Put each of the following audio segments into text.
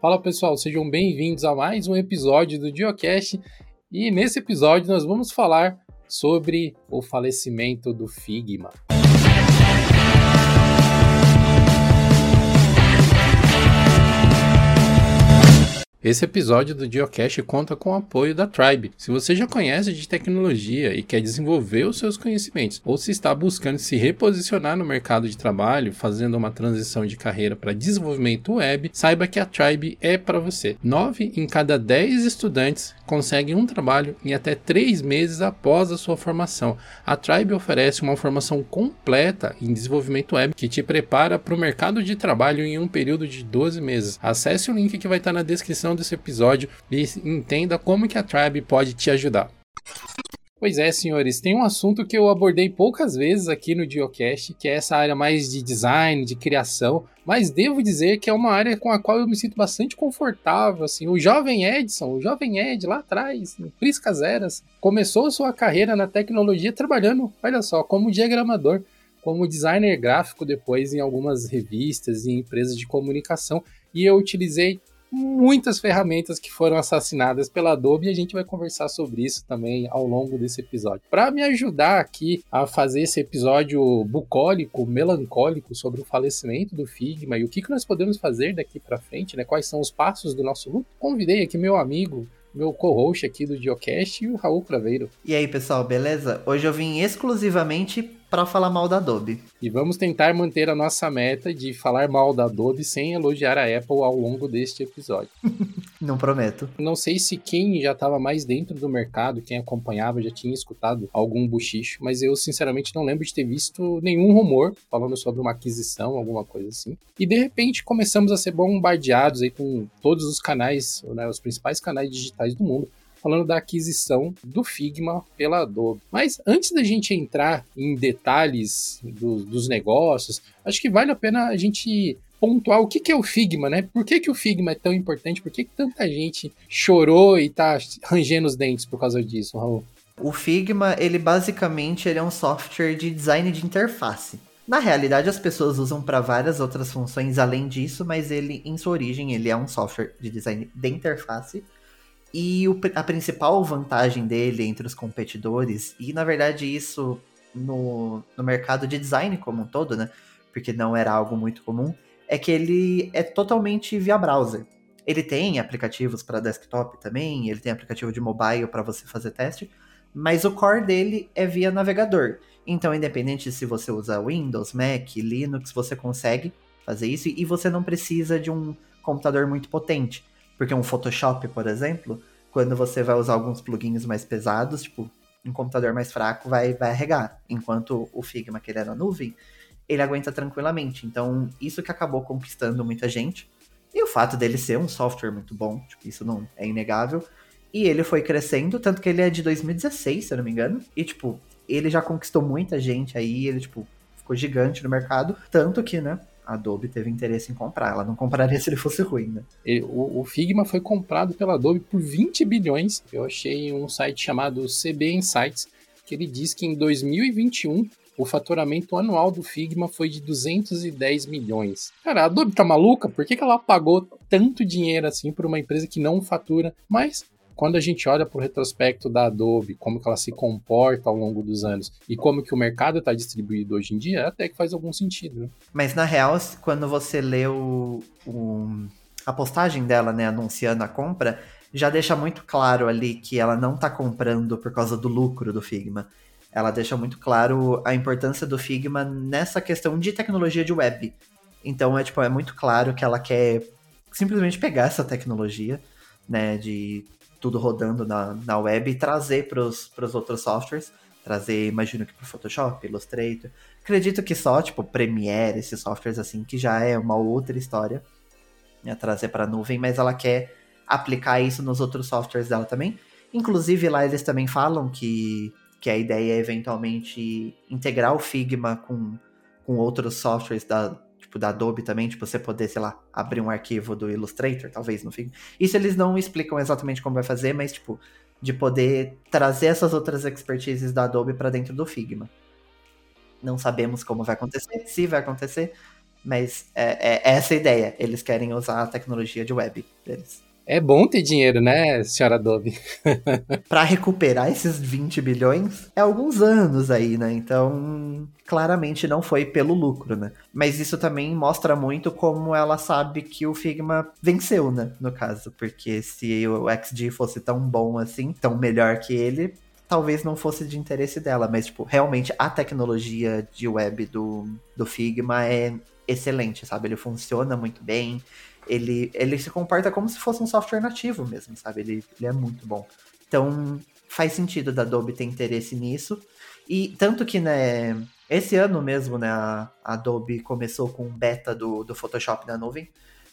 Fala pessoal, sejam bem-vindos a mais um episódio do Geocast e nesse episódio nós vamos falar sobre o falecimento do Figma. Esse episódio do Geocache conta com o apoio da Tribe. Se você já conhece de tecnologia e quer desenvolver os seus conhecimentos, ou se está buscando se reposicionar no mercado de trabalho, fazendo uma transição de carreira para desenvolvimento web, saiba que a Tribe é para você. 9 em cada 10 estudantes conseguem um trabalho em até 3 meses após a sua formação. A Tribe oferece uma formação completa em desenvolvimento web que te prepara para o mercado de trabalho em um período de 12 meses. Acesse o link que vai estar na descrição descrição desse episódio e entenda como que a Tribe pode te ajudar. Pois é, senhores, tem um assunto que eu abordei poucas vezes aqui no Geocast, que é essa área mais de design, de criação, mas devo dizer que é uma área com a qual eu me sinto bastante confortável, assim, o jovem Edson, o jovem Ed lá atrás, em Priscas Eras, começou sua carreira na tecnologia trabalhando, olha só, como diagramador, como designer gráfico depois em algumas revistas e empresas de comunicação, e eu utilizei muitas ferramentas que foram assassinadas pela Adobe e a gente vai conversar sobre isso também ao longo desse episódio. Para me ajudar aqui a fazer esse episódio bucólico, melancólico sobre o falecimento do Figma e o que, que nós podemos fazer daqui para frente, né? Quais são os passos do nosso luto? Convidei aqui meu amigo meu co-host aqui do Geocast e o Raul Craveiro. E aí, pessoal, beleza? Hoje eu vim exclusivamente para falar mal da Adobe. E vamos tentar manter a nossa meta de falar mal da Adobe sem elogiar a Apple ao longo deste episódio. Não prometo. Não sei se quem já estava mais dentro do mercado, quem acompanhava, já tinha escutado algum buchicho, mas eu sinceramente não lembro de ter visto nenhum rumor falando sobre uma aquisição, alguma coisa assim. E de repente começamos a ser bombardeados aí com todos os canais, né, os principais canais digitais do mundo falando da aquisição do Figma pela Adobe. Mas antes da gente entrar em detalhes do, dos negócios, acho que vale a pena a gente pontuar o que, que é o Figma, né? Por que, que o Figma é tão importante? Por que, que tanta gente chorou e tá rangendo os dentes por causa disso, Raul? O Figma, ele basicamente ele é um software de design de interface. Na realidade, as pessoas usam para várias outras funções além disso, mas ele, em sua origem, ele é um software de design de interface e o, a principal vantagem dele entre os competidores, e na verdade isso no, no mercado de design como um todo, né? Porque não era algo muito comum, é que ele é totalmente via browser. Ele tem aplicativos para desktop também, ele tem aplicativo de mobile para você fazer teste, mas o core dele é via navegador. Então, independente se você usa Windows, Mac, Linux, você consegue fazer isso e você não precisa de um computador muito potente. Porque um Photoshop, por exemplo, quando você vai usar alguns plugins mais pesados, tipo, um computador mais fraco vai, vai arregar. Enquanto o Figma, que ele é na nuvem, ele aguenta tranquilamente. Então, isso que acabou conquistando muita gente. E o fato dele ser um software muito bom, tipo, isso não é inegável. E ele foi crescendo, tanto que ele é de 2016, se eu não me engano. E, tipo, ele já conquistou muita gente aí, ele, tipo, ficou gigante no mercado. Tanto que, né, a Adobe teve interesse em comprar. Ela não compraria se ele fosse ruim, né? O, o, Figma foi comprado pela Adobe por 20 bilhões. Eu achei um site chamado CB Insights, que ele diz que em 2021 o faturamento anual do Figma foi de 210 milhões. Cara, a Adobe tá maluca? Por que, que ela pagou tanto dinheiro assim por uma empresa que não fatura? Mas quando a gente olha para o retrospecto da Adobe, como que ela se comporta ao longo dos anos e como que o mercado está distribuído hoje em dia, até que faz algum sentido. Né? Mas na real, quando você lê o, o, a postagem dela, né, anunciando a compra, já deixa muito claro ali que ela não está comprando por causa do lucro do Figma. Ela deixa muito claro a importância do Figma nessa questão de tecnologia de web. Então é tipo é muito claro que ela quer simplesmente pegar essa tecnologia, né, de tudo rodando na, na web e trazer para os outros softwares. Trazer, imagino que para Photoshop, Illustrator. Acredito que só, tipo, Premiere, esses softwares assim, que já é uma outra história. Né, trazer para a nuvem, mas ela quer aplicar isso nos outros softwares dela também. Inclusive, lá eles também falam que, que a ideia é eventualmente integrar o Figma com, com outros softwares da, tipo, da Adobe também, tipo, você poder, sei lá, abrir um arquivo do Illustrator, talvez, no fim. Isso eles não explicam exatamente como vai fazer, mas, tipo, de poder trazer essas outras expertises da Adobe para dentro do Figma. Não sabemos como vai acontecer, se vai acontecer, Mas é, é essa a ideia. Eles querem usar a tecnologia de web deles. É bom ter dinheiro, né, senhora Adobe? para recuperar esses 20 bilhões, é alguns anos aí, né? Então, claramente não foi pelo lucro, né? Mas isso também mostra muito como ela sabe que o Figma venceu, né? No caso, porque se o XG fosse tão bom assim, tão melhor que ele, talvez não fosse de interesse dela, mas, tipo, realmente a tecnologia de web do, do Figma é excelente, sabe? Ele funciona muito bem, ele, ele se comporta como se fosse um software nativo mesmo, sabe? Ele, ele é muito bom. Então, faz sentido da Adobe ter interesse nisso. E tanto que, né, esse ano mesmo, né, a Adobe começou com um beta do, do Photoshop na nuvem.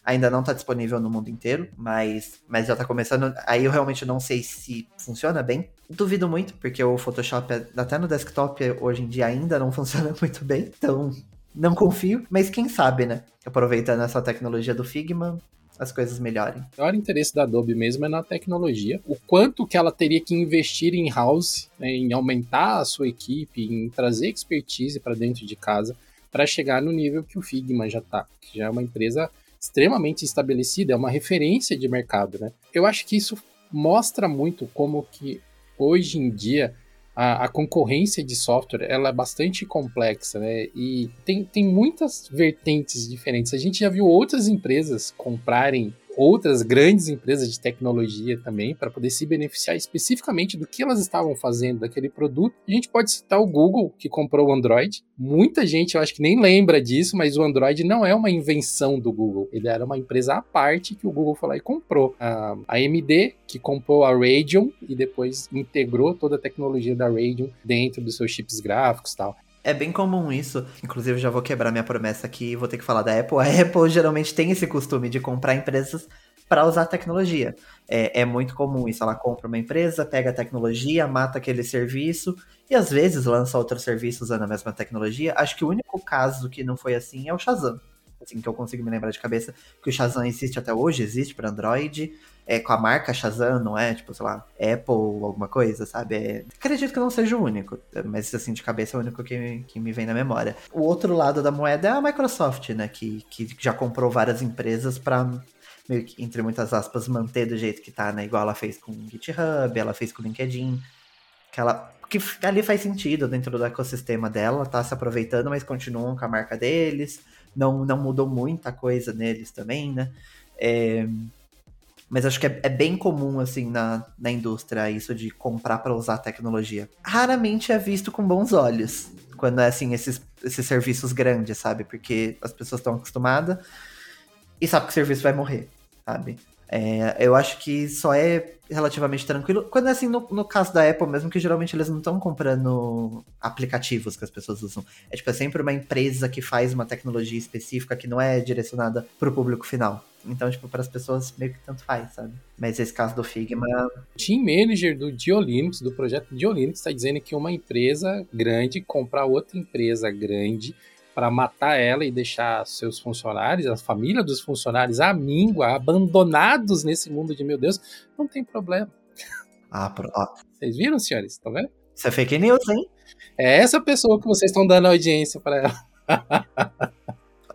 Ainda não está disponível no mundo inteiro, mas, mas já está começando. Aí eu realmente não sei se funciona bem. Duvido muito, porque o Photoshop, até no desktop, hoje em dia ainda não funciona muito bem. Então, não confio, mas quem sabe, né? Aproveitando essa tecnologia do Figma, as coisas melhorem. O maior interesse da Adobe mesmo é na tecnologia. O quanto que ela teria que investir em house, né, em aumentar a sua equipe, em trazer expertise para dentro de casa, para chegar no nível que o Figma já está, que já é uma empresa extremamente estabelecida, é uma referência de mercado, né? Eu acho que isso mostra muito como que hoje em dia a, a, concorrência de software ela é bastante complexa, né? E tem, tem muitas vertentes diferentes. A gente já viu outras empresas comprarem outras grandes empresas de tecnologia também para poder se beneficiar especificamente do que elas estavam fazendo daquele produto. A gente pode citar o Google, que comprou o Android. Muita gente, eu acho que nem lembra disso, mas o Android não é uma invenção do Google. Ele era uma empresa à parte que o Google foi lá e comprou. A AMD, que comprou a Radeon e depois integrou toda a tecnologia da Radeon dentro dos seus chips gráficos e tal. É bem comum isso. Inclusive, já vou quebrar minha promessa aqui e vou ter que falar da Apple. A Apple geralmente tem esse costume de comprar empresas para usar tecnologia. É, é, muito comum isso. Ela compra uma empresa, pega a tecnologia, mata aquele serviço e às vezes lança outro serviço usando a mesma tecnologia. Acho que o único caso que não foi assim é o Shazam assim, que eu consigo me lembrar de cabeça, que o Shazam existe até hoje, existe para Android, é com a marca Shazam, não é? Tipo, sei lá, Apple, alguma coisa, sabe? É... Acredito que não seja o único, mas assim, de cabeça é o único que, que me vem na memória. O outro lado da moeda é a Microsoft, né? Que, que já comprou várias empresas para meio que, entre muitas aspas, manter do jeito que tá, né? Igual ela fez com o GitHub, ela fez com o LinkedIn. Que ela. Que ali faz sentido dentro do ecossistema dela, tá se aproveitando, mas continuam com a marca deles não, não mudou muita coisa neles também, né? É, mas acho que é, é, bem comum, assim, na, na indústria, isso de comprar para usar tecnologia. Raramente é visto com bons olhos, quando é, assim, esses, esses serviços grandes, sabe? Porque as pessoas estão acostumadas e sabem que o serviço vai morrer, sabe? É, eu acho que só é relativamente tranquilo. Quando é assim, no, no caso da Apple mesmo, que geralmente eles não estão comprando aplicativos que as pessoas usam. É tipo, é sempre uma empresa que faz uma tecnologia específica que não é direcionada para o público final. Então, tipo, para as pessoas meio que tanto faz, sabe? Mas esse caso do Figma. O team manager do Diolinux, do projeto Diolinux, está dizendo que uma empresa grande comprar outra empresa grande para matar ela e deixar seus funcionários, a família dos funcionários, a míngua, abandonados nesse mundo de meu Deus, não tem problema. Ah, pro... Vocês viram, senhores? Estão vendo? Isso é fake news, hein? É essa pessoa que vocês estão dando audiência para ela.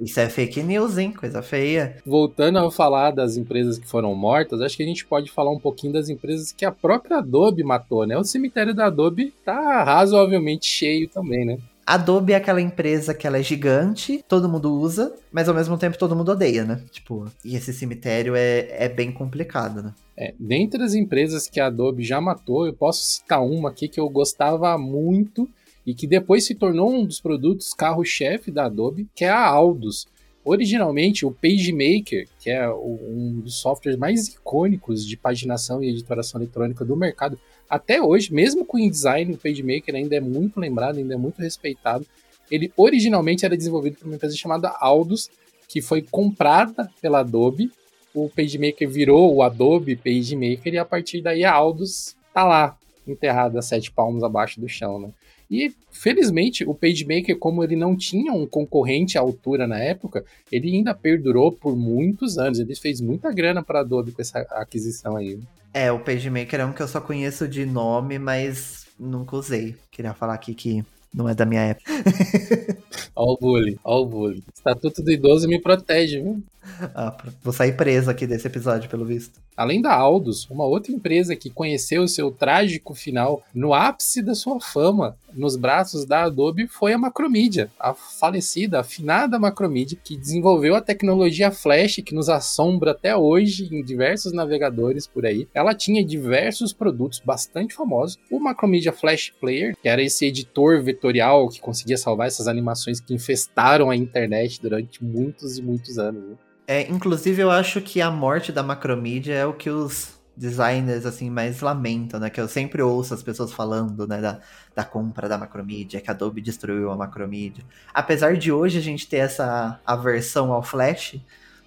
Isso é fake news, hein? Coisa feia. Voltando a falar das empresas que foram mortas, acho que a gente pode falar um pouquinho das empresas que a própria Adobe matou, né? O cemitério da Adobe tá razoavelmente cheio também, né? Adobe é aquela empresa que ela é gigante, todo mundo usa, mas ao mesmo tempo todo mundo odeia, né? Tipo, e esse cemitério é, é bem complicado, né? É, dentre as empresas que a Adobe já matou, eu posso citar uma aqui que eu gostava muito e que depois se tornou um dos produtos carro-chefe da Adobe, que é a Aldus. Originalmente, o PageMaker, que é um dos softwares mais icônicos de paginação e editoração eletrônica do mercado, até hoje, mesmo com o InDesign, o PageMaker ainda é muito lembrado, ainda é muito respeitado. Ele originalmente era desenvolvido por uma empresa chamada Aldus, que foi comprada pela Adobe. O PageMaker virou o Adobe PageMaker e a partir daí a Aldus tá lá, enterrada sete palmos abaixo do chão, né? E, felizmente, o PageMaker, como ele não tinha um concorrente à altura na época, ele ainda perdurou por muitos anos. Ele fez muita grana para a Adobe com essa aquisição aí. É, o PageMaker é um que eu só conheço de nome, mas nunca usei. Queria falar aqui que Não é da minha época. Ó o bullying, ó o bullying. Estatuto do idoso me protege, viu? Ah, vou sair preso aqui desse episódio, pelo visto. Além da Aldus, uma outra empresa que conheceu seu trágico final no ápice da sua fama nos braços da Adobe foi a Macromedia, a falecida, afinada Macromedia, que desenvolveu a tecnologia Flash que nos assombra até hoje em diversos navegadores por aí. Ela tinha diversos produtos bastante famosos. O Macromedia Flash Player, que era esse editor vetorial que conseguia salvar essas animações que infestaram a internet durante muitos e muitos anos. Né? É, inclusive, eu acho que a morte da Macromedia é o que os designers assim mais lamentam, né? Que eu sempre ouço as pessoas falando, né, da, da compra da Macromedia, que a Adobe destruiu a Macromedia. Apesar de hoje a gente ter essa aversão ao Flash,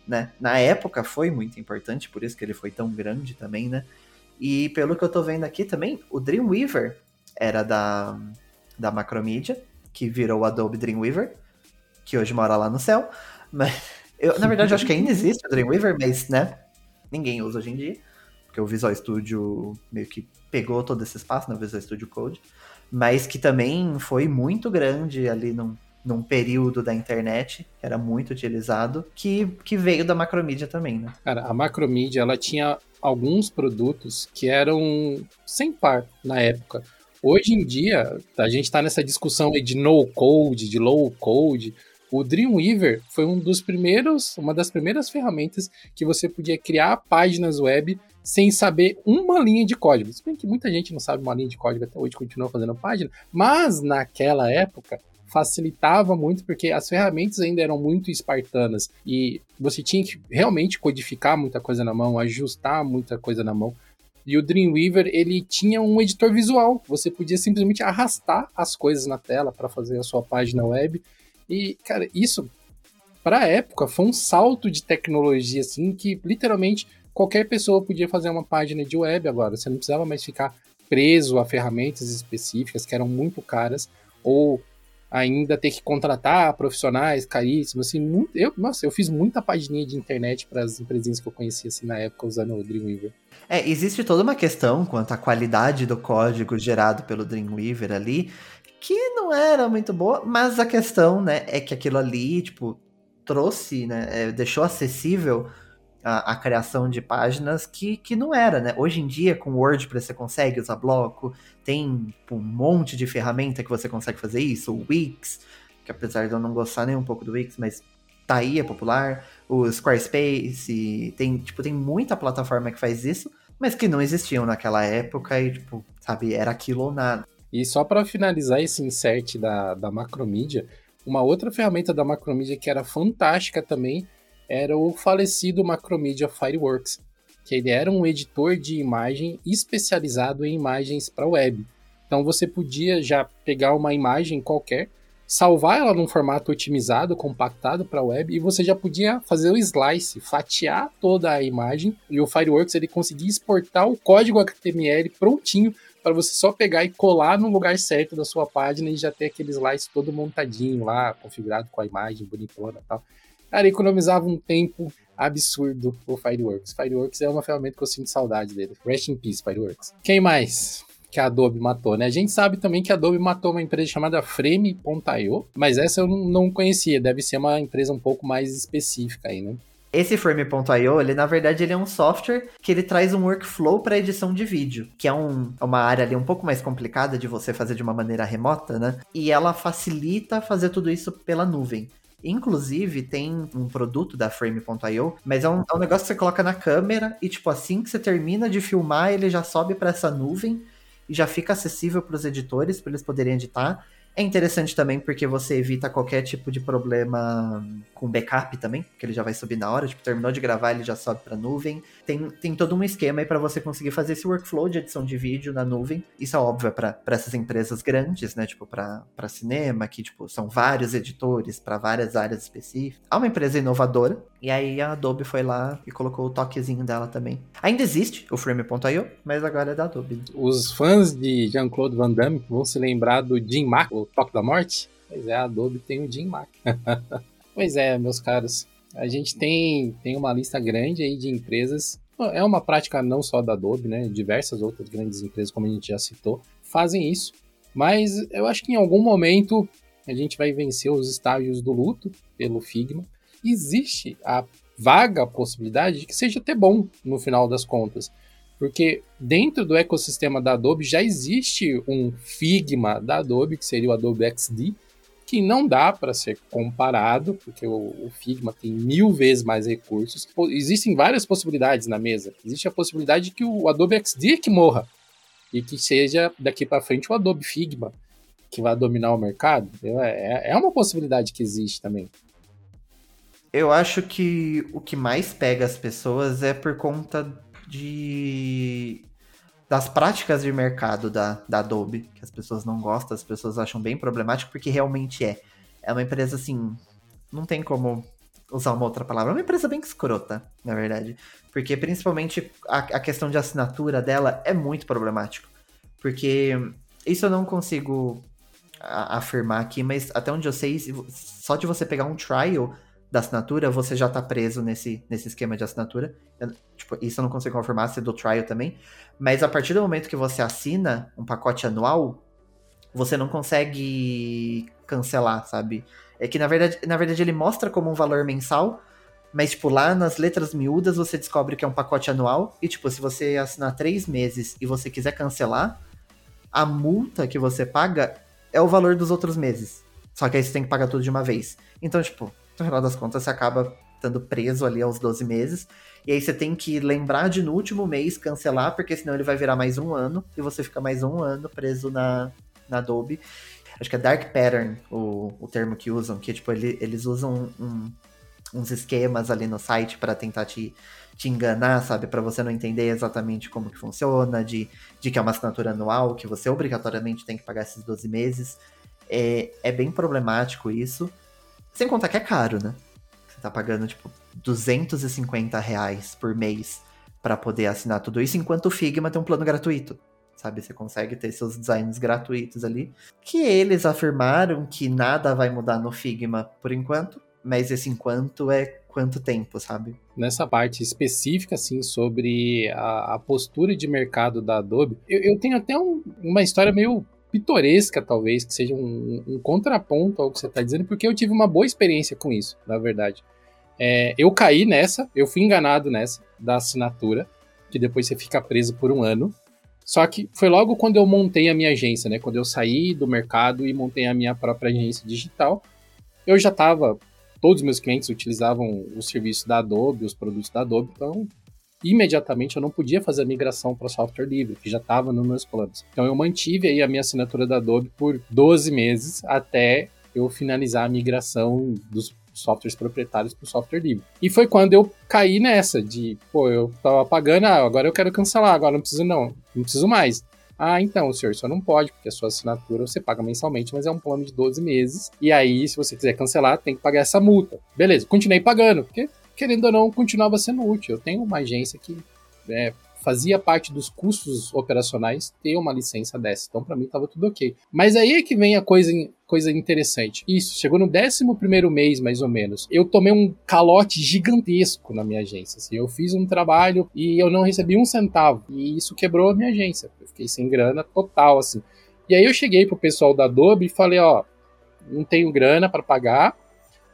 né? Na época foi muito importante, por isso que ele foi tão grande também, né? E pelo que eu tô vendo aqui também, o Dreamweaver era da, da Macromedia, que virou o Adobe Dreamweaver, que hoje mora lá no céu, mas eu, na verdade, eu acho que ainda existe o Dreamweaver, mas, né, ninguém usa hoje em dia. Porque o Visual Studio meio que pegou todo esse espaço no Visual Studio Code. Mas que também foi muito grande ali num, num período da internet, que era muito utilizado, que, que veio da Macromedia também, né? Cara, a Macromedia, ela tinha alguns produtos que eram sem par na época. Hoje em dia, a gente está nessa discussão de no code, de low code, o Dreamweaver foi um dos primeiros, uma das primeiras ferramentas que você podia criar páginas web sem saber uma linha de código. Se bem que muita gente não sabe uma linha de código até hoje, continua fazendo página, mas naquela época facilitava muito porque as ferramentas ainda eram muito espartanas e você tinha que realmente codificar muita coisa na mão, ajustar muita coisa na mão. E o Dreamweaver, ele tinha um editor visual. Você podia simplesmente arrastar as coisas na tela para fazer a sua página web e, cara, isso, pra época, foi um salto de tecnologia, assim, que literalmente qualquer pessoa podia fazer uma página de web agora. Você não precisava mais ficar preso a ferramentas específicas que eram muito caras, ou ainda ter que contratar profissionais caríssimos, assim, muito, eu, nossa, eu fiz muita página de internet para as empresas que eu conhecia assim na época usando o Dreamweaver. É, existe toda uma questão quanto à qualidade do código gerado pelo Dreamweaver ali, que não era muito boa, mas a questão, né, é que aquilo ali, tipo, trouxe, né, é, deixou acessível a, a, criação de páginas que, que não era, né? Hoje em dia, com WordPress você consegue usar bloco, tem tipo, um monte de ferramenta que você consegue fazer isso, o Wix, que apesar de eu não gostar nem um pouco do Wix, mas tá aí, é popular, o Squarespace, tem, tipo, tem muita plataforma que faz isso, mas que não existiam naquela época e, tipo, sabe, era aquilo ou nada. E só para finalizar esse insert da, da Macromedia, uma outra ferramenta da Macromedia que era fantástica também era o falecido Macromedia Fireworks, que ele era um editor de imagem especializado em imagens para web. Então você podia já pegar uma imagem qualquer, salvar ela num formato otimizado, compactado para web, e você já podia fazer o slice, fatiar toda a imagem, e o Fireworks ele conseguia exportar o código HTML prontinho para você só pegar e colar no lugar certo da sua página e já ter aquele slice todo montadinho lá, configurado com a imagem bonitona e tal. Cara, economizava um tempo absurdo o Fireworks. Fireworks é uma ferramenta que eu sinto saudade dele. Rest in peace, Fireworks. Quem mais? que a Adobe matou, né? A gente sabe também que a Adobe matou uma empresa chamada Frame.io, mas essa eu não conhecia, deve ser uma empresa um pouco mais específica aí, né? Esse Frame.io, ele na verdade ele é um software que ele traz um workflow para edição de vídeo, que é um, uma área ali um pouco mais complicada de você fazer de uma maneira remota, né? E ela facilita fazer tudo isso pela nuvem. Inclusive, tem um produto da Frame.io, mas é um, é um negócio que você coloca na câmera e, tipo, assim que você termina de filmar, ele já sobe para essa nuvem e já fica acessível para os editores, para eles poderem editar. É interessante também porque você evita qualquer tipo de problema com backup também, que ele já vai subir na hora, tipo, terminou de gravar, ele já sobe para nuvem. Tem, tem todo um esquema aí para você conseguir fazer esse workflow de edição de vídeo na nuvem. Isso é óbvio para essas empresas grandes, né, tipo para cinema, que tipo são vários editores para várias áreas específicas. É uma empresa inovadora e aí a Adobe foi lá e colocou o toquezinho dela também. Ainda existe o Frame.io, mas agora é da Adobe. Os fãs de Jean-Claude Van Damme vão se lembrar do Jim Mack, o Toque da Morte? Pois é, a Adobe tem o Jim Mack. pois é, meus caros. A gente tem, tem uma lista grande aí de empresas. É uma prática não só da Adobe, né? Diversas outras grandes empresas, como a gente já citou, fazem isso. Mas eu acho que em algum momento a gente vai vencer os estágios do luto pelo Figma. Existe a vaga possibilidade de que seja até bom no final das contas. Porque dentro do ecossistema da Adobe já existe um Figma da Adobe, que seria o Adobe XD, que não dá para ser comparado, porque o, Figma tem mil vezes mais recursos. Existem várias possibilidades na mesa. Existe a possibilidade de que o Adobe XD é que morra e que seja daqui para frente o Adobe Figma que vai dominar o mercado. É, é uma possibilidade que existe também. Eu acho que o que mais pega as pessoas é por conta de das práticas de mercado da, da Adobe, que as pessoas não gostam, as pessoas acham bem problemático, porque realmente é. É uma empresa assim, não tem como usar uma outra palavra, é uma empresa bem escrota, na verdade. Porque principalmente a, a questão de assinatura dela é muito problemático. Porque isso eu não consigo a, afirmar aqui, mas até onde eu sei, só de você pegar um trial da assinatura, você já tá preso nesse, nesse esquema de assinatura. Eu, tipo, isso eu não consigo confirmar se é do trial também. Mas a partir do momento que você assina um pacote anual, você não consegue cancelar, sabe? É que na verdade, na verdade ele mostra como um valor mensal, mas tipo lá nas letras miúdas você descobre que é um pacote anual e tipo se você assinar três meses e você quiser cancelar, a multa que você paga é o valor dos outros meses. Só que aí você tem que pagar tudo de uma vez. Então tipo no final das contas, você acaba estando preso ali aos 12 meses. E aí você tem que lembrar de no último mês cancelar, porque senão ele vai virar mais um ano e você fica mais um ano preso na, na Adobe. Acho que é Dark Pattern o, o termo que usam, que tipo, ele, eles usam um, uns esquemas ali no site para tentar te, te enganar, sabe? Para você não entender exatamente como que funciona, de, de que é uma assinatura anual, que você obrigatoriamente tem que pagar esses 12 meses. É, é bem problemático isso. Sem contar que é caro, né? Você tá pagando, tipo, 250 reais por mês para poder assinar tudo isso, enquanto o Figma tem um plano gratuito. Sabe, você consegue ter seus designs gratuitos ali. Que eles afirmaram que nada vai mudar no Figma por enquanto, mas esse enquanto é quanto tempo, sabe? Nessa parte específica, assim, sobre a, a postura de mercado da Adobe, eu, eu tenho até um, uma história meio pitoresca, talvez, que seja um, um contraponto ao que você está dizendo, porque eu tive uma boa experiência com isso, na verdade. É, eu caí nessa, eu fui enganado nessa, da assinatura, que depois você fica preso por um ano. Só que foi logo quando eu montei a minha agência, né? Quando eu saí do mercado e montei a minha própria agência digital, eu já estava. Todos os meus clientes utilizavam o serviço da Adobe, os produtos da Adobe, então imediatamente eu não podia fazer a migração para software livre, que já estava nos meus planos. Então eu mantive aí a minha assinatura da Adobe por 12 meses até eu finalizar a migração dos softwares proprietários para o software livre. E foi quando eu caí nessa de, pô, eu tava pagando, ah, agora eu quero cancelar, agora não preciso não, não preciso mais. Ah, então, senhor, só não pode, porque a sua assinatura você paga mensalmente, mas é um plano de 12 meses. E aí, se você quiser cancelar, tem que pagar essa multa. Beleza, continuei pagando, porque querendo ou não, continuava sendo útil. Eu tenho uma agência que é, fazia parte dos custos operacionais ter uma licença dessa. Então, para mim, estava tudo ok. Mas aí é que vem a coisa, coisa interessante. Isso, chegou no 11 mês, mais ou menos. Eu tomei um calote gigantesco na minha agência. Assim, eu fiz um trabalho e eu não recebi um centavo. E isso quebrou a minha agência. Eu fiquei sem grana total, assim. E aí eu cheguei pro pessoal da Adobe e falei, ó, não tenho grana para pagar,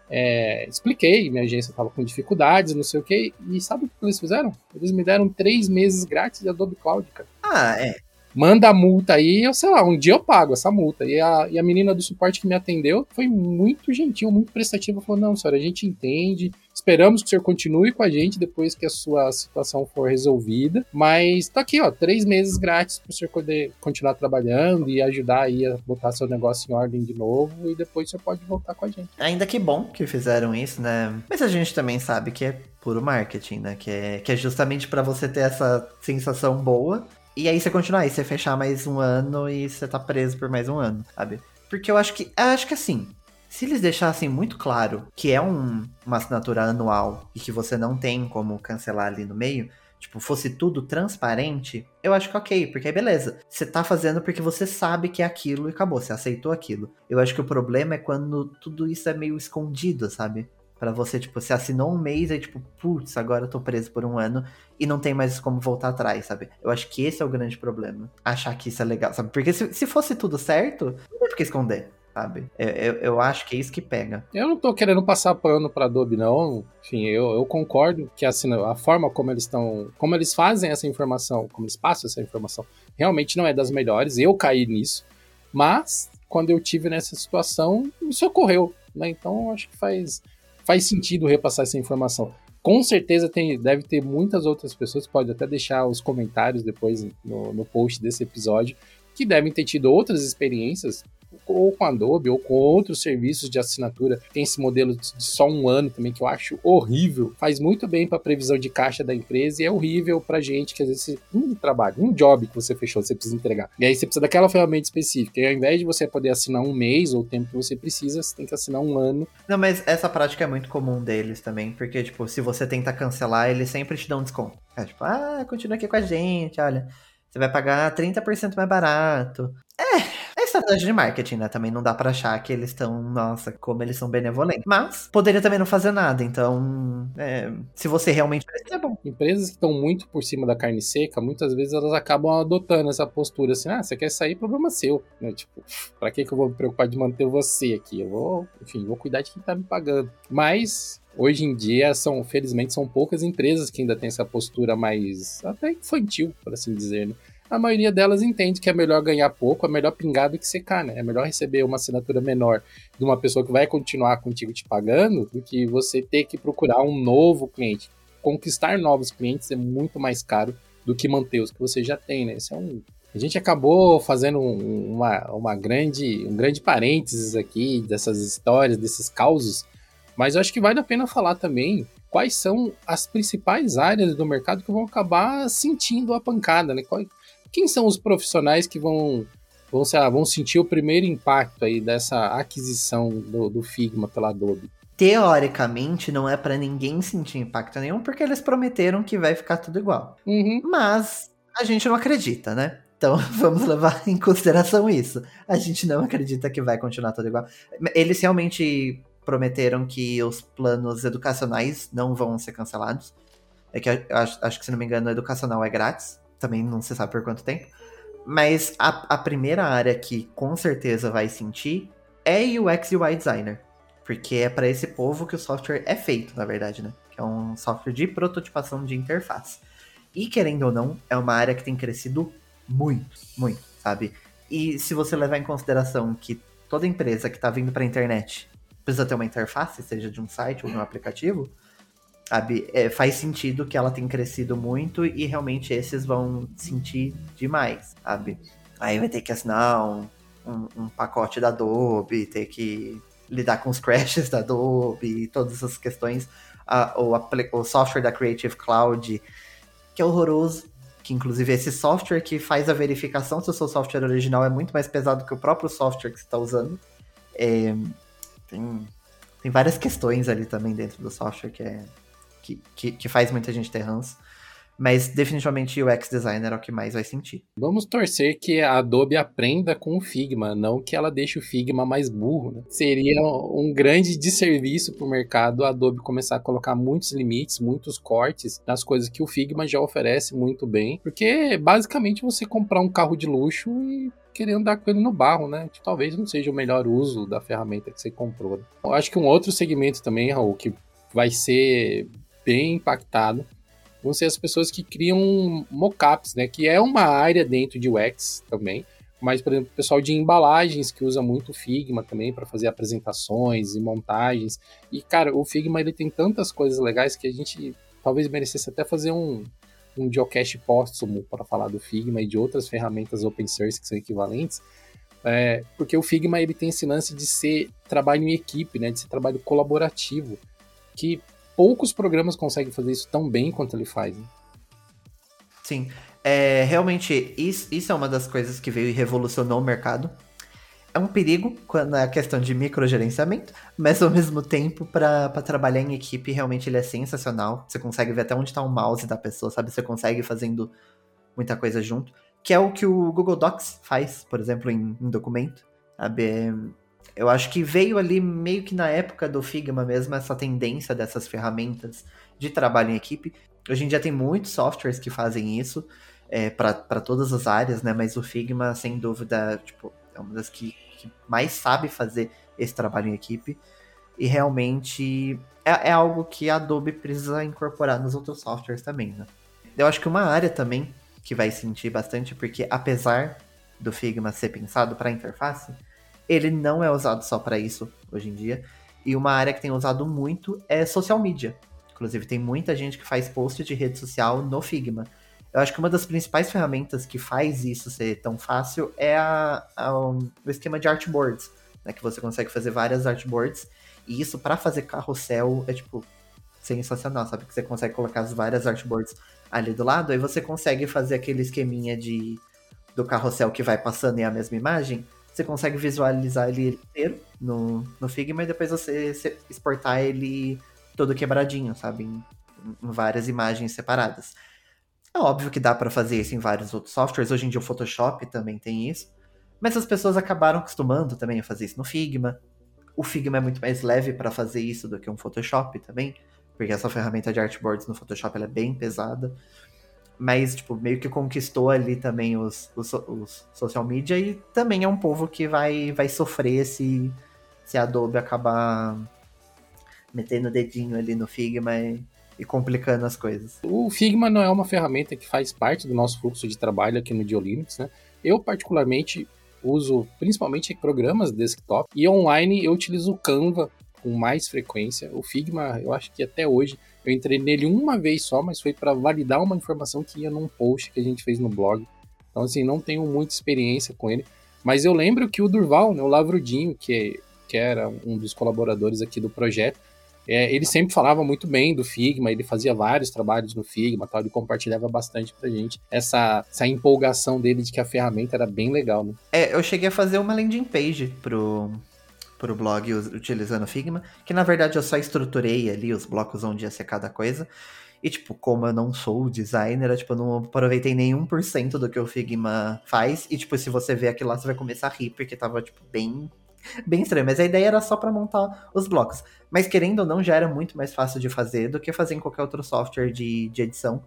é, expliquei, minha agência estava com dificuldades, não sei o que, e sabe o que eles fizeram? Eles me deram três meses grátis de Adobe Cloud, cara. Ah, é manda a multa aí, eu sei lá, um dia eu pago essa multa. E a, e a menina do suporte que me atendeu foi muito gentil, muito prestativa. Falou: não, senhora, a gente entende. Esperamos que o senhor continue com a gente depois que a sua situação for resolvida. Mas tá aqui, ó, três meses grátis para o senhor poder continuar trabalhando e ajudar aí a botar seu negócio em ordem de novo. E depois o senhor pode voltar com a gente. Ainda que bom que fizeram isso, né? Mas a gente também sabe que é puro marketing, né? Que é, que é justamente para você ter essa sensação boa e aí você continuar, aí você fechar mais um ano e você tá preso por mais um ano, sabe? Porque eu acho que. Eu acho que assim. Se eles deixassem muito claro que é um, uma assinatura anual e que você não tem como cancelar ali no meio, tipo, fosse tudo transparente, eu acho que ok, porque aí beleza. Você tá fazendo porque você sabe que é aquilo e acabou, você aceitou aquilo. Eu acho que o problema é quando tudo isso é meio escondido, sabe? Para você, tipo, você assinou um mês e tipo, putz, agora eu tô preso por um ano e não tem mais como voltar atrás, sabe? Eu acho que esse é o grande problema. Achar que isso é legal, sabe? Porque se, se fosse tudo certo, não tem por que esconder sabe? Eu, eu, eu, acho que é isso que pega. Eu não tô querendo passar pano pra Adobe, não. Enfim, eu, eu concordo que assim, a forma como eles estão. Como eles fazem essa informação, como eles passam essa informação, realmente não é das melhores. Eu caí nisso. Mas, quando eu tive nessa situação, isso ocorreu. Né? Então, acho que faz, faz sentido repassar essa informação. Com certeza tem, deve ter muitas outras pessoas, pode até deixar os comentários depois no, no post desse episódio, que devem ter tido outras experiências ou com Adobe, ou com outros serviços de assinatura. Tem esse modelo de só um ano também, que eu acho horrível. Faz muito bem para a previsão de caixa da empresa e é horrível para gente que às vezes um trabalho, um job que você fechou, você precisa entregar. E aí você precisa daquela ferramenta específica. E ao invés de você poder assinar um mês ou o tempo que você precisa, você tem que assinar um ano. Não, mas essa prática é muito comum deles também, porque, tipo, se você tenta cancelar, eles sempre te dão desconto. É tipo, ah, continua aqui com a gente, olha. Você vai pagar 30% mais barato. É, estratégia de marketing, né? Também não dá para achar que eles estão, nossa, como eles são benevolentes. Mas poderia também não fazer nada. Então, é, se você realmente é bom. Empresas que estão muito por cima da carne seca, muitas vezes elas acabam adotando essa postura assim: ah, você quer sair, problema seu. Né? Tipo, pra que, que eu vou me preocupar de manter você aqui? Eu vou, enfim, vou cuidar de quem tá me pagando. Mas hoje em dia são, felizmente, são poucas empresas que ainda têm essa postura mais até infantil, por assim dizer, né? A maioria delas entende que é melhor ganhar pouco, é melhor pingar do que secar, né? É melhor receber uma assinatura menor de uma pessoa que vai continuar contigo te pagando do que você ter que procurar um novo cliente. Conquistar novos clientes é muito mais caro do que manter os que você já tem, né? Esse é um a gente acabou fazendo uma, uma grande, um grande parênteses aqui dessas histórias, desses causos, mas eu acho que vale a pena falar também quais são as principais áreas do mercado que vão acabar sentindo a pancada, né? Quem são os profissionais que vão, vão, lá, vão sentir o primeiro impacto aí dessa aquisição do, do Figma pela Adobe? Teoricamente, não é para ninguém sentir impacto nenhum, porque eles prometeram que vai ficar tudo igual. Uhum. Mas a gente não acredita, né? Então vamos levar em consideração isso. A gente não acredita que vai continuar tudo igual. Eles realmente prometeram que os planos educacionais não vão ser cancelados. É que acho, acho que, se não me engano, o educacional é grátis também não se sabe por quanto tempo. Mas a, a primeira área que com certeza vai sentir é UX e UI designer. Porque é para esse povo que o software é feito, na verdade, né? Que é um software de prototipação de interface. E querendo ou não, é uma área que tem crescido muito, muito, sabe? E se você levar em consideração que toda empresa que está vindo para a internet precisa ter uma interface, seja de um site ou de um aplicativo, Sabe? É, faz sentido que ela tem crescido muito e realmente esses vão sentir demais, sabe? Aí vai ter que assinar um, um, um pacote da Adobe, ter que lidar com os crashes da Adobe, todas essas questões. o, o software da Creative Cloud, que é horroroso. Que inclusive esse software que faz a verificação se o seu software original é muito mais pesado que o próprio software que você está usando. É, tem, tem várias questões ali também dentro do software que é que, que, que faz muita gente ter ranço. Mas definitivamente o UX designer é o que mais vai sentir. Vamos torcer que a Adobe aprenda com o Figma, não que ela deixe o Figma mais burro. Né? Seria um grande desserviço para o mercado a Adobe começar a colocar muitos limites, muitos cortes nas coisas que o Figma já oferece muito bem. Porque basicamente você comprar um carro de luxo e querer andar com ele no barro, né? Que talvez não seja o melhor uso da ferramenta que você comprou. Né? Eu acho que um outro segmento também, Raul, que vai ser bem impactado vão ser as pessoas que criam mockups, né? Que é uma área dentro de UX também. Mas, por exemplo, o pessoal de embalagens que usa muito o Figma também para fazer apresentações e montagens. E, cara, o Figma ele tem tantas coisas legais que a gente talvez merecesse até fazer um, um geocache póstumo para falar do Figma e de outras ferramentas open source que são equivalentes. É, porque o Figma ele tem esse lance de ser trabalho em equipe, né? De ser trabalho colaborativo. Que poucos programas conseguem fazer isso tão bem quanto ele faz. Né? Sim. É, realmente, isso, isso é uma das coisas que veio e revolucionou o mercado. É um perigo quando é questão de microgerenciamento, mas ao mesmo tempo, para trabalhar em equipe, realmente ele é sensacional. Você consegue ver até onde está o mouse da pessoa, sabe? Você consegue fazendo muita coisa junto. Que é o que o Google Docs faz, por exemplo, em, em documento. Sabe? Eu acho que veio ali meio que na época do Figma mesmo essa tendência dessas ferramentas de trabalho em equipe. Hoje em dia tem muitos softwares que fazem isso é, para todas as áreas, né? Mas o Figma, sem dúvida, tipo, é uma das que, que mais sabe fazer esse trabalho em equipe. E realmente é, é, algo que a Adobe precisa incorporar nos outros softwares também, né? Eu acho que uma área também que vai sentir bastante, porque apesar do Figma ser pensado para interface, ele não é usado só para isso hoje em dia. E uma área que tem usado muito é social media. Inclusive, tem muita gente que faz post de rede social no Figma. Eu acho que uma das principais ferramentas que faz isso ser tão fácil é a, a, o esquema de artboards, né? Que você consegue fazer várias artboards. E isso, para fazer carrossel, é tipo sensacional, sabe? Que você consegue colocar as várias artboards ali do lado, aí você consegue fazer aquele esqueminha de do carrossel que vai passando em a mesma imagem. Você consegue visualizar ele inteiro no, no Figma e depois você, exportar ele todo quebradinho, sabe? Em, em várias imagens separadas. É óbvio que dá para fazer isso em vários outros softwares. Hoje em dia o Photoshop também tem isso. Mas as pessoas acabaram acostumando também a fazer isso no Figma. O Figma é muito mais leve para fazer isso do que um Photoshop também, porque essa ferramenta de artboards no Photoshop é bem pesada. Mas, tipo, meio que conquistou ali também os, os, os social media e também é um povo que vai, vai sofrer se, se a Adobe acabar metendo o dedinho ali no Figma e, e complicando as coisas. O Figma não é uma ferramenta que faz parte do nosso fluxo de trabalho aqui no Diolinux, né? Eu, particularmente, uso principalmente programas desktop e online eu utilizo o Canva com mais frequência. O Figma, eu acho que até hoje eu entrei nele uma vez só, mas foi para validar uma informação que ia num post que a gente fez no blog. Então assim, não tenho muita experiência com ele, mas eu lembro que o Durval, né, o Lavrudinho, que que era um dos colaboradores aqui do projeto, é, ele sempre falava muito bem do Figma, ele fazia vários trabalhos no Figma, tal, ele compartilhava bastante pra gente essa, essa empolgação dele de que a ferramenta era bem legal, né? É, eu cheguei a fazer uma landing page pro, pro blog utilizando o Figma, que na verdade eu só estruturei ali os blocos onde ia ser cada coisa. E, tipo, como eu não sou designer, eu, tipo, não aproveitei nenhum por cento do que o Figma faz. E, tipo, se você ver aquilo lá, você vai começar a rir, porque tava, tipo, bem bem estranho, mas a ideia era só para montar os blocos. Mas querendo ou não, já era muito mais fácil de fazer do que fazer em qualquer outro software de, de edição.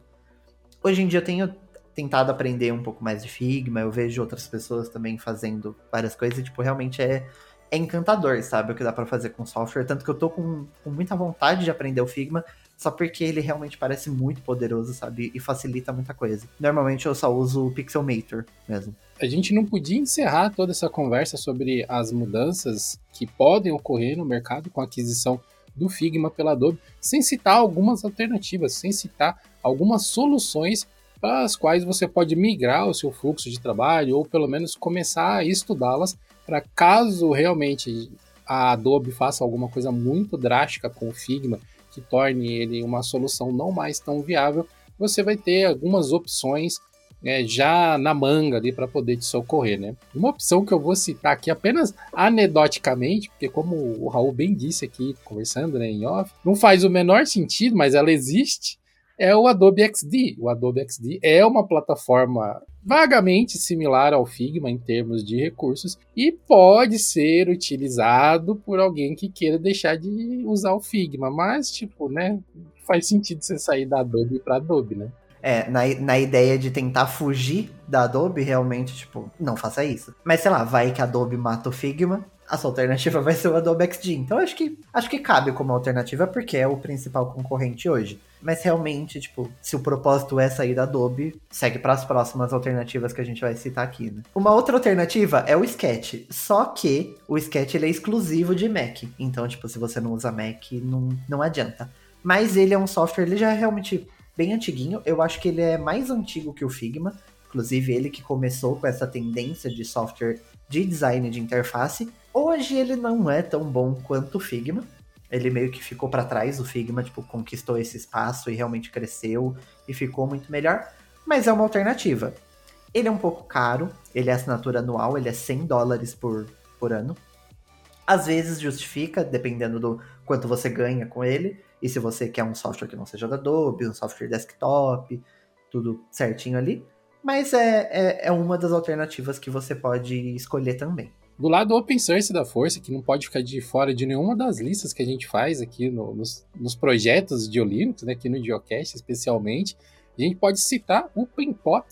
Hoje em dia eu tenho tentado aprender um pouco mais de Figma, eu vejo outras pessoas também fazendo várias coisas e, tipo, realmente é, é encantador, sabe, o que dá para fazer com software. Tanto que eu tô com, com muita vontade de aprender o Figma, só porque ele realmente parece muito poderoso, sabe? E facilita muita coisa. Normalmente eu só uso o Pixelmator mesmo. A gente não podia encerrar toda essa conversa sobre as mudanças que podem ocorrer no mercado com a aquisição do Figma pela Adobe, sem citar algumas alternativas, sem citar algumas soluções para as quais você pode migrar o seu fluxo de trabalho ou pelo menos começar a estudá-las para caso realmente a Adobe faça alguma coisa muito drástica com o Figma que torne ele uma solução não mais tão viável, você vai ter algumas opções né, já na manga ali para poder te socorrer, né? Uma opção que eu vou citar aqui apenas anedoticamente, porque como o Raul bem disse aqui, conversando né, em off, não faz o menor sentido, mas ela existe, é o Adobe XD. O Adobe XD é uma plataforma vagamente similar ao Figma em termos de recursos e pode ser utilizado por alguém que queira deixar de usar o Figma, mas tipo, né, faz sentido você sair da Adobe para Adobe, né? É, na, na ideia de tentar fugir da Adobe, realmente, tipo, não faça isso. Mas sei lá, vai que a Adobe mata o Figma, a sua alternativa vai ser o Adobe XD. Então acho que acho que cabe como alternativa porque é o principal concorrente hoje. Mas realmente, tipo, se o propósito é sair da Adobe, segue para as próximas alternativas que a gente vai citar aqui, né? Uma outra alternativa é o Sketch, só que o Sketch ele é exclusivo de Mac. Então, tipo, se você não usa Mac, não, não adianta. Mas ele é um software, ele já é realmente bem antiguinho. Eu acho que ele é mais antigo que o Figma. Inclusive, ele que começou com essa tendência de software de design de interface. Hoje ele não é tão bom quanto o Figma. Ele meio que ficou para trás, o Figma, tipo, conquistou esse espaço e realmente cresceu e ficou muito melhor. Mas é uma alternativa. Ele é um pouco caro, ele é assinatura anual, ele é 100 dólares por, por ano. Às vezes justifica, dependendo do quanto você ganha com ele. E se você quer um software que não seja da Adobe, um software desktop, tudo certinho ali. Mas é, é, é uma das alternativas que você pode escolher também. Do lado open source da Força, que não pode ficar de fora de nenhuma das listas que a gente faz aqui no, nos, nos, projetos de Linux, né, aqui no Geocast especialmente, a gente pode citar o Penpot,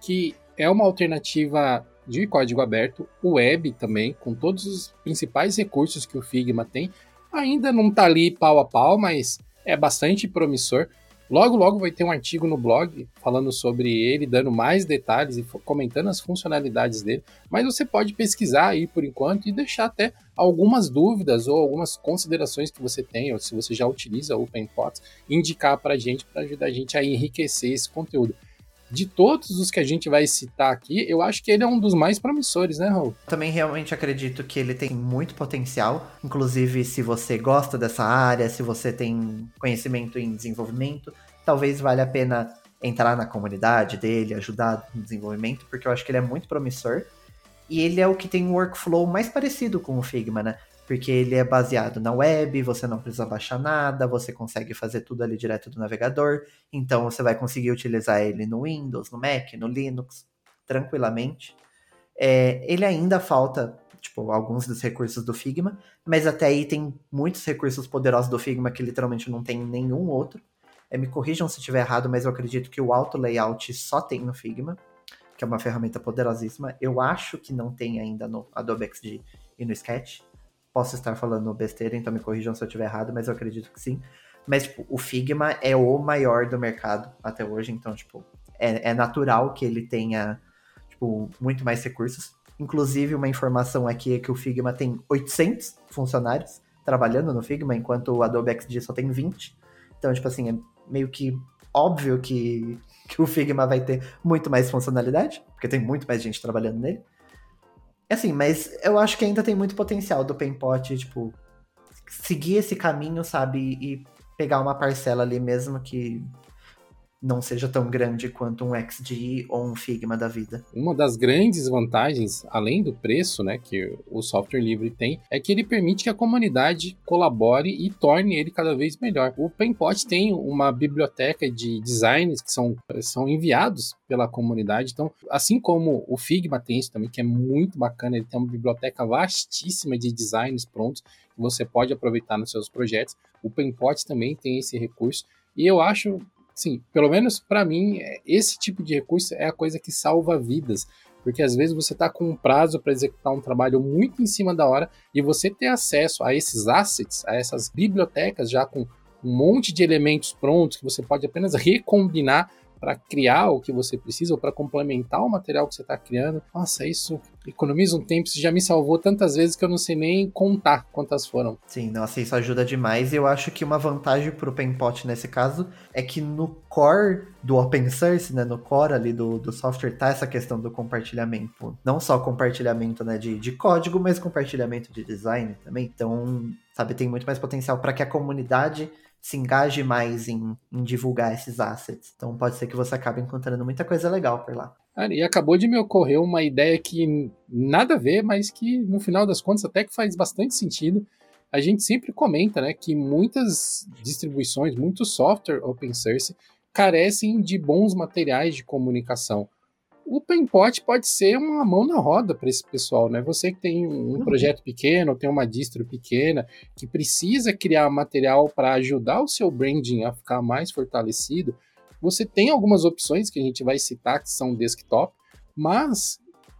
que é uma alternativa de código aberto, web também, com todos os principais recursos que o Figma tem. Ainda não está ali pau a pau, mas é bastante promissor. Logo, logo vai ter um artigo no blog falando sobre ele, dando mais detalhes e comentando as funcionalidades dele. Mas você pode pesquisar aí por enquanto e deixar até algumas dúvidas ou algumas considerações que você tem, ou se você já utiliza o OpenPots, indicar para a gente, para ajudar a gente a enriquecer esse conteúdo de todos os que a gente vai citar aqui, eu acho que ele é um dos mais promissores, né, Raul? Também realmente acredito que ele tem muito potencial. Inclusive, se você gosta dessa área, se você tem conhecimento em desenvolvimento, talvez valha a pena entrar na comunidade dele, ajudar no desenvolvimento, porque eu acho que ele é muito promissor. E ele é o que tem um workflow mais parecido com o Figma, né? Porque ele é baseado na web, você não precisa baixar nada, você consegue fazer tudo ali direto do navegador, então você vai conseguir utilizar ele no Windows, no Mac, no Linux, tranquilamente. É, ele ainda falta, tipo, alguns dos recursos do Figma, mas até aí tem muitos recursos poderosos do Figma que literalmente não tem nenhum outro. É, me corrijam se estiver errado, mas eu acredito que o auto layout só tem no Figma, que é uma ferramenta poderosíssima. Eu acho que não tem ainda no Adobe XD e no Sketch. Posso estar falando besteira, então me corrijam se eu estiver errado, mas eu acredito que sim. Mas, tipo, o Figma é o maior do mercado até hoje, então, tipo, é, é natural que ele tenha, tipo, muito mais recursos. Inclusive, uma informação aqui é que o Figma tem 800 funcionários trabalhando no Figma, enquanto o Adobe XD só tem 20. Então, tipo assim, é meio que óbvio que, que o Figma vai ter muito mais funcionalidade, porque tem muito mais gente trabalhando nele. Assim, mas eu acho que ainda tem muito potencial do Painpot, tipo, seguir esse caminho, sabe? E pegar uma parcela ali mesmo que não seja tão grande quanto um XD ou um Figma da vida. Uma das grandes vantagens, além do preço, né, que o software livre tem, é que ele permite que a comunidade colabore e torne ele cada vez melhor. O Painpot tem uma biblioteca de designs que são, são enviados pela comunidade, então, assim como o Figma tem isso também, que é muito bacana, ele tem uma biblioteca vastíssima de designs prontos que você pode aproveitar nos seus projetos. O Painpot também tem esse recurso. E eu acho sim, pelo menos para mim, é, esse tipo de recurso é a coisa que salva vidas. Porque às vezes você está com um prazo para executar um trabalho muito em cima da hora e você ter acesso a esses assets, a essas bibliotecas já com um monte de elementos prontos que você pode apenas recombinar para criar o que você precisa ou para complementar o material que você está criando. Nossa, isso economiza um tempo, isso já me salvou tantas vezes que eu não sei nem contar quantas foram. Sim, nossa, isso ajuda demais. E eu acho que uma vantagem para o Penpot nesse caso é que no core do open source, né, no core ali do, do software, tá essa questão do compartilhamento. Não só compartilhamento né, de, de código, mas compartilhamento de design também. Então, sabe, tem muito mais potencial para que a comunidade se engaje mais em, em, divulgar esses assets. Então pode ser que você acabe encontrando muita coisa legal por lá. Cara, e acabou de me ocorrer uma ideia que nada a ver, mas que no final das contas até que faz bastante sentido. A gente sempre comenta né, que muitas distribuições, muito software open source, carecem de bons materiais de comunicação o Painpot pode ser uma mão na roda para esse pessoal, né? Você que tem um uhum. projeto pequeno, tem uma distro pequena, que precisa criar material para ajudar o seu branding a ficar mais fortalecido, você tem algumas opções que a gente vai citar que são desktop, mas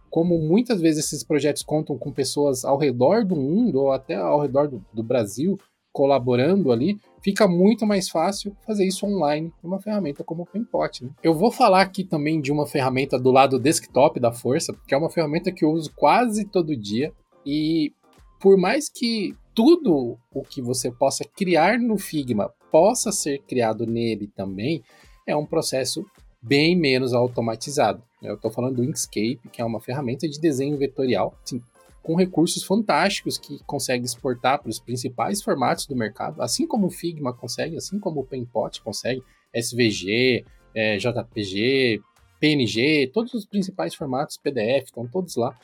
como muitas vezes esses projetos contam com pessoas ao redor do mundo ou até ao redor do, do Brasil colaborando ali, fica muito mais fácil fazer isso online uma ferramenta como o Painpot. Né? Eu vou falar aqui também de uma ferramenta do lado desktop da Força, que é uma ferramenta que eu uso quase todo dia e por mais que tudo o que você possa criar no Figma possa ser criado nele também, é um processo bem menos automatizado. Eu estou falando do Inkscape, que é uma ferramenta de desenho vetorial. Assim, com recursos fantásticos que consegue exportar para os principais formatos do mercado, assim como o Figma consegue, assim como o Painpot consegue, SVG, é, JPG, PNG, todos os principais formatos PDF, estão todos lá.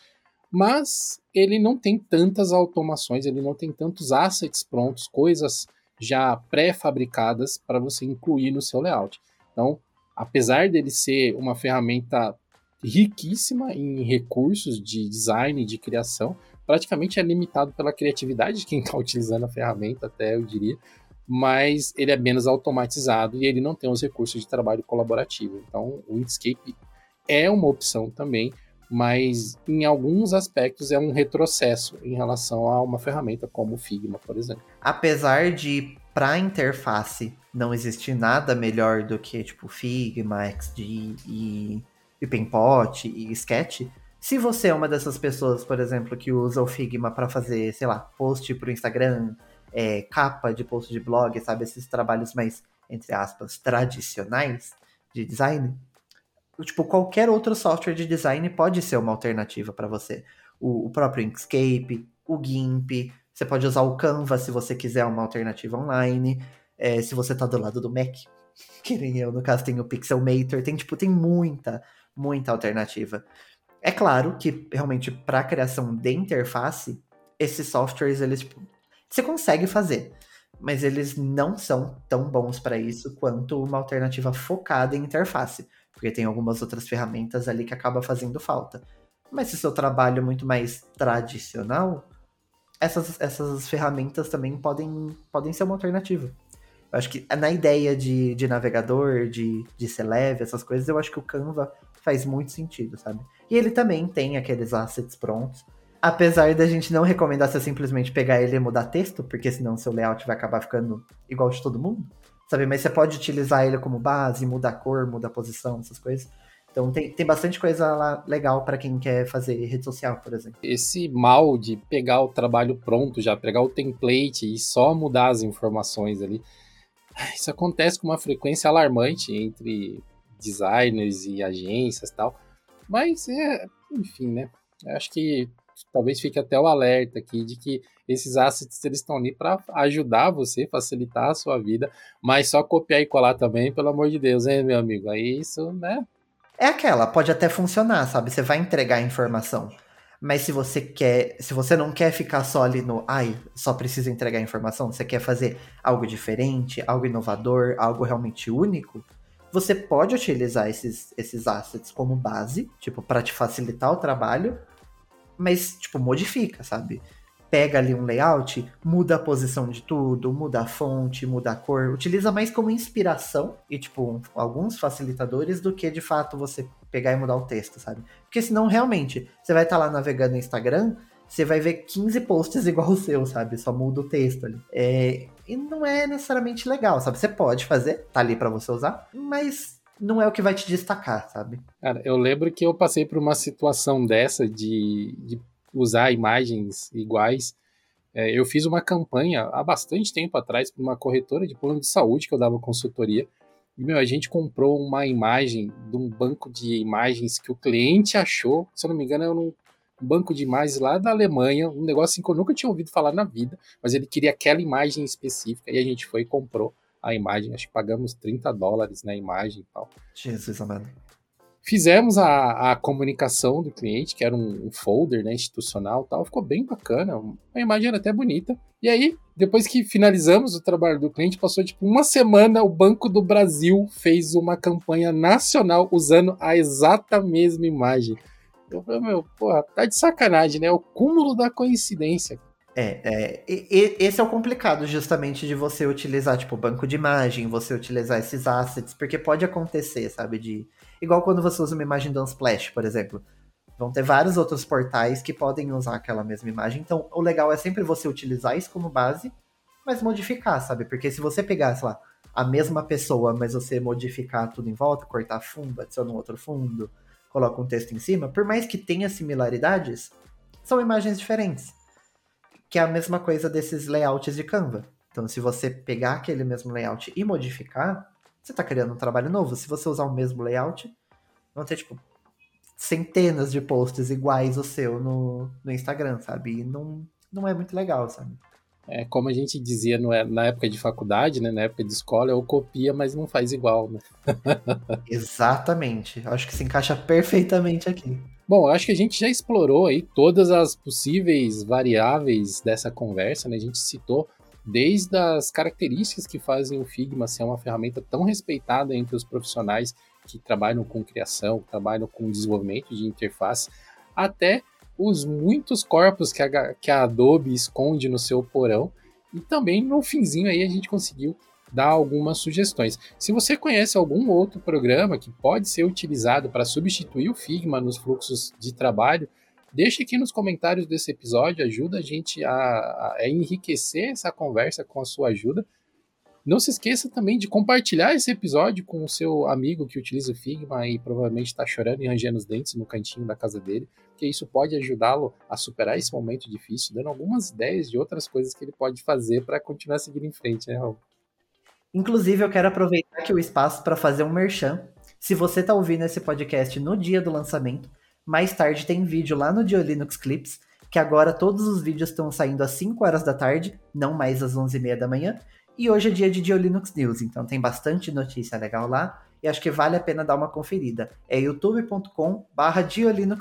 Mas ele não tem tantas automações, ele não tem tantos assets prontos, coisas já pré-fabricadas para você incluir no seu layout. Então, apesar dele ser uma ferramenta riquíssima em recursos de design de criação. praticamente é limitado pela criatividade de quem está utilizando a ferramenta, até eu diria, mas ele é menos automatizado e ele não tem os recursos de trabalho colaborativo. Então, o Inkscape é uma opção também, mas em alguns aspectos é um retrocesso em relação a uma ferramenta como o Figma, por exemplo. Apesar de para interface não existir nada melhor do que tipo Figma, XD e, e Paintpot e Sketch, se você é uma dessas pessoas, por exemplo, que usa o Figma para fazer, sei lá, post para o Instagram, é, capa de post de blog, sabe, esses trabalhos mais entre aspas tradicionais de design, tipo qualquer outro software de design pode ser uma alternativa para você. O, o próprio Inkscape, o GIMP, você pode usar o Canva se você quiser uma alternativa online. É, se você tá do lado do Mac, que nem eu, no caso, tem o Pixelmator, tem, tipo, tem muita, muita alternativa. É claro que, realmente, para criação de interface, esses softwares, eles, tipo, você consegue fazer, mas eles não são tão bons para isso quanto uma alternativa focada em interface, porque tem algumas outras ferramentas ali que acaba fazendo falta. Mas se seu trabalho é muito mais tradicional, essas, essas ferramentas também podem, podem ser uma alternativa. Eu acho que na ideia de, de navegador, de, de ser leve, essas coisas, eu acho que o Canva faz muito sentido, sabe? E ele também tem aqueles assets prontos. Apesar da gente não recomendar você simplesmente pegar ele e mudar texto, porque senão seu layout vai acabar ficando igual de todo mundo, sabe? Mas você pode utilizar ele como base, mudar a cor, mudar a posição, essas coisas. Então tem, tem bastante coisa lá legal para quem quer fazer rede social, por exemplo. Esse mal de pegar o trabalho pronto já, pegar o template e só mudar as informações ali, isso acontece com uma frequência alarmante entre designers e agências tal. Mas é, enfim, né? Acho que talvez fique até o alerta aqui de que esses assets eles estão ali para ajudar você, facilitar a sua vida, mas só copiar e colar também, pelo amor de Deus, hein, meu amigo? Aí isso, né? É aquela, pode até funcionar, sabe? Você vai entregar a informação. Mas se você quer, se você não quer ficar só ali no, ai, só precisa entregar a informação, você quer fazer algo diferente, algo inovador, algo realmente único, você pode utilizar esses, esses assets como base, tipo, para te facilitar o trabalho, mas, tipo, modifica, sabe? pega ali um layout, muda a posição de tudo, muda a fonte, muda a cor, utiliza mais como inspiração e, tipo, alguns facilitadores do que de fato você pegar e mudar o texto, sabe? Porque senão, realmente, você vai estar tá lá navegando no Instagram, você vai ver 15 posts igual o seu, sabe? Só muda o texto ali. É... E não é necessariamente legal, sabe? Você pode fazer, tá ali para você usar, mas não é o que vai te destacar, sabe? Cara, eu lembro que eu passei por uma situação dessa de, de usar imagens iguais. É, eu fiz uma campanha há bastante tempo atrás para uma corretora de plano de saúde que eu dava consultoria. E, meu, a gente comprou uma imagem de um banco de imagens que o cliente achou, se eu não me engano, era um banco de imagens lá da Alemanha, um negócio que eu nunca tinha ouvido falar na vida, mas ele queria aquela imagem específica e a gente foi e comprou a imagem, acho que pagamos 30 dólares na imagem e tal. Jesus amado. Fizemos a, a comunicação do cliente, que era um, um folder né, institucional tal, ficou bem bacana, a imagem era até bonita. E aí, depois que finalizamos o trabalho do cliente, passou tipo uma semana, o Banco do Brasil fez uma campanha nacional usando a exata mesma imagem. Eu falei, meu, porra, tá de sacanagem, né? O cúmulo da coincidência. É, é, esse é o complicado justamente de você utilizar, tipo, banco de imagem, você utilizar esses assets, porque pode acontecer, sabe, de Igual quando você usa uma imagem do Unsplash, por exemplo. Vão ter vários outros portais que podem usar aquela mesma imagem. Então, o legal é sempre você utilizar isso como base, mas modificar, sabe? Porque se você pegar, sei lá, a mesma pessoa, mas você modificar tudo em volta, cortar fundo, adiciona um outro fundo, coloca um texto em cima, por mais que tenha similaridades, são imagens diferentes. Que é a mesma coisa desses layouts de Canva. Então, se você pegar aquele mesmo layout e modificar, você está criando um trabalho novo. Se você usar o mesmo layout, vão ter, tipo, centenas de posts iguais ao seu no, no Instagram, sabe? E não, não é muito legal, sabe? É, como a gente dizia no, na época de faculdade, né, na época de escola, é o copia, mas não faz igual, né? Exatamente. Acho que se encaixa perfeitamente aqui. Bom, acho que a gente já explorou aí todas as possíveis variáveis dessa conversa, né? A gente citou desde as características que fazem o Figma ser uma ferramenta tão respeitada entre os profissionais que trabalham com criação, que trabalham com desenvolvimento de interface, até os muitos corpos que a, que a Adobe esconde no seu porão. E também no finzinho aí a gente conseguiu dar algumas sugestões. Se você conhece algum outro programa que pode ser utilizado para substituir o Figma nos fluxos de trabalho, deixe aqui nos comentários desse episódio, ajuda a gente a, a enriquecer essa conversa com a sua ajuda. Não se esqueça também de compartilhar esse episódio com o seu amigo que utiliza o Figma e provavelmente está chorando e rangendo os dentes no cantinho da casa dele, porque isso pode ajudá-lo a superar esse momento difícil, dando algumas ideias de outras coisas que ele pode fazer para continuar seguindo em frente, né, Raul? Inclusive, eu quero aproveitar aqui o espaço para fazer um merchan. Se você está ouvindo esse podcast no dia do lançamento, mais tarde tem vídeo lá no Dio Linux Clips, que agora todos os vídeos estão saindo às 5 horas da tarde, não mais às 11h30 da manhã. E hoje é dia de Dio Linux News, então tem bastante notícia legal lá e acho que vale a pena dar uma conferida. É youtube.com/barra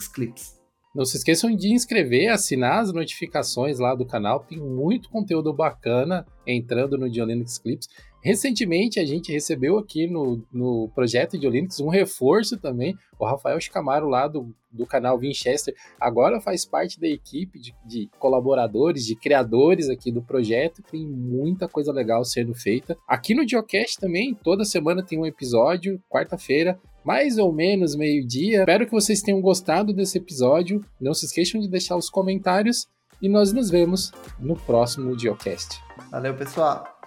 Clips. Não se esqueçam de inscrever, assinar as notificações lá do canal, tem muito conteúdo bacana entrando no Dio Linux Clips. Recentemente a gente recebeu aqui no, no projeto de Linux um reforço também. O Rafael Chicamaro, lá do, do canal Winchester, agora faz parte da equipe de, de, colaboradores, de criadores aqui do projeto. Tem muita coisa legal sendo feita. Aqui no Geocast também, toda semana tem um episódio, quarta-feira, mais ou menos meio-dia. Espero que vocês tenham gostado desse episódio. Não se esqueçam de deixar os comentários e nós nos vemos no próximo Geocast. Valeu, pessoal!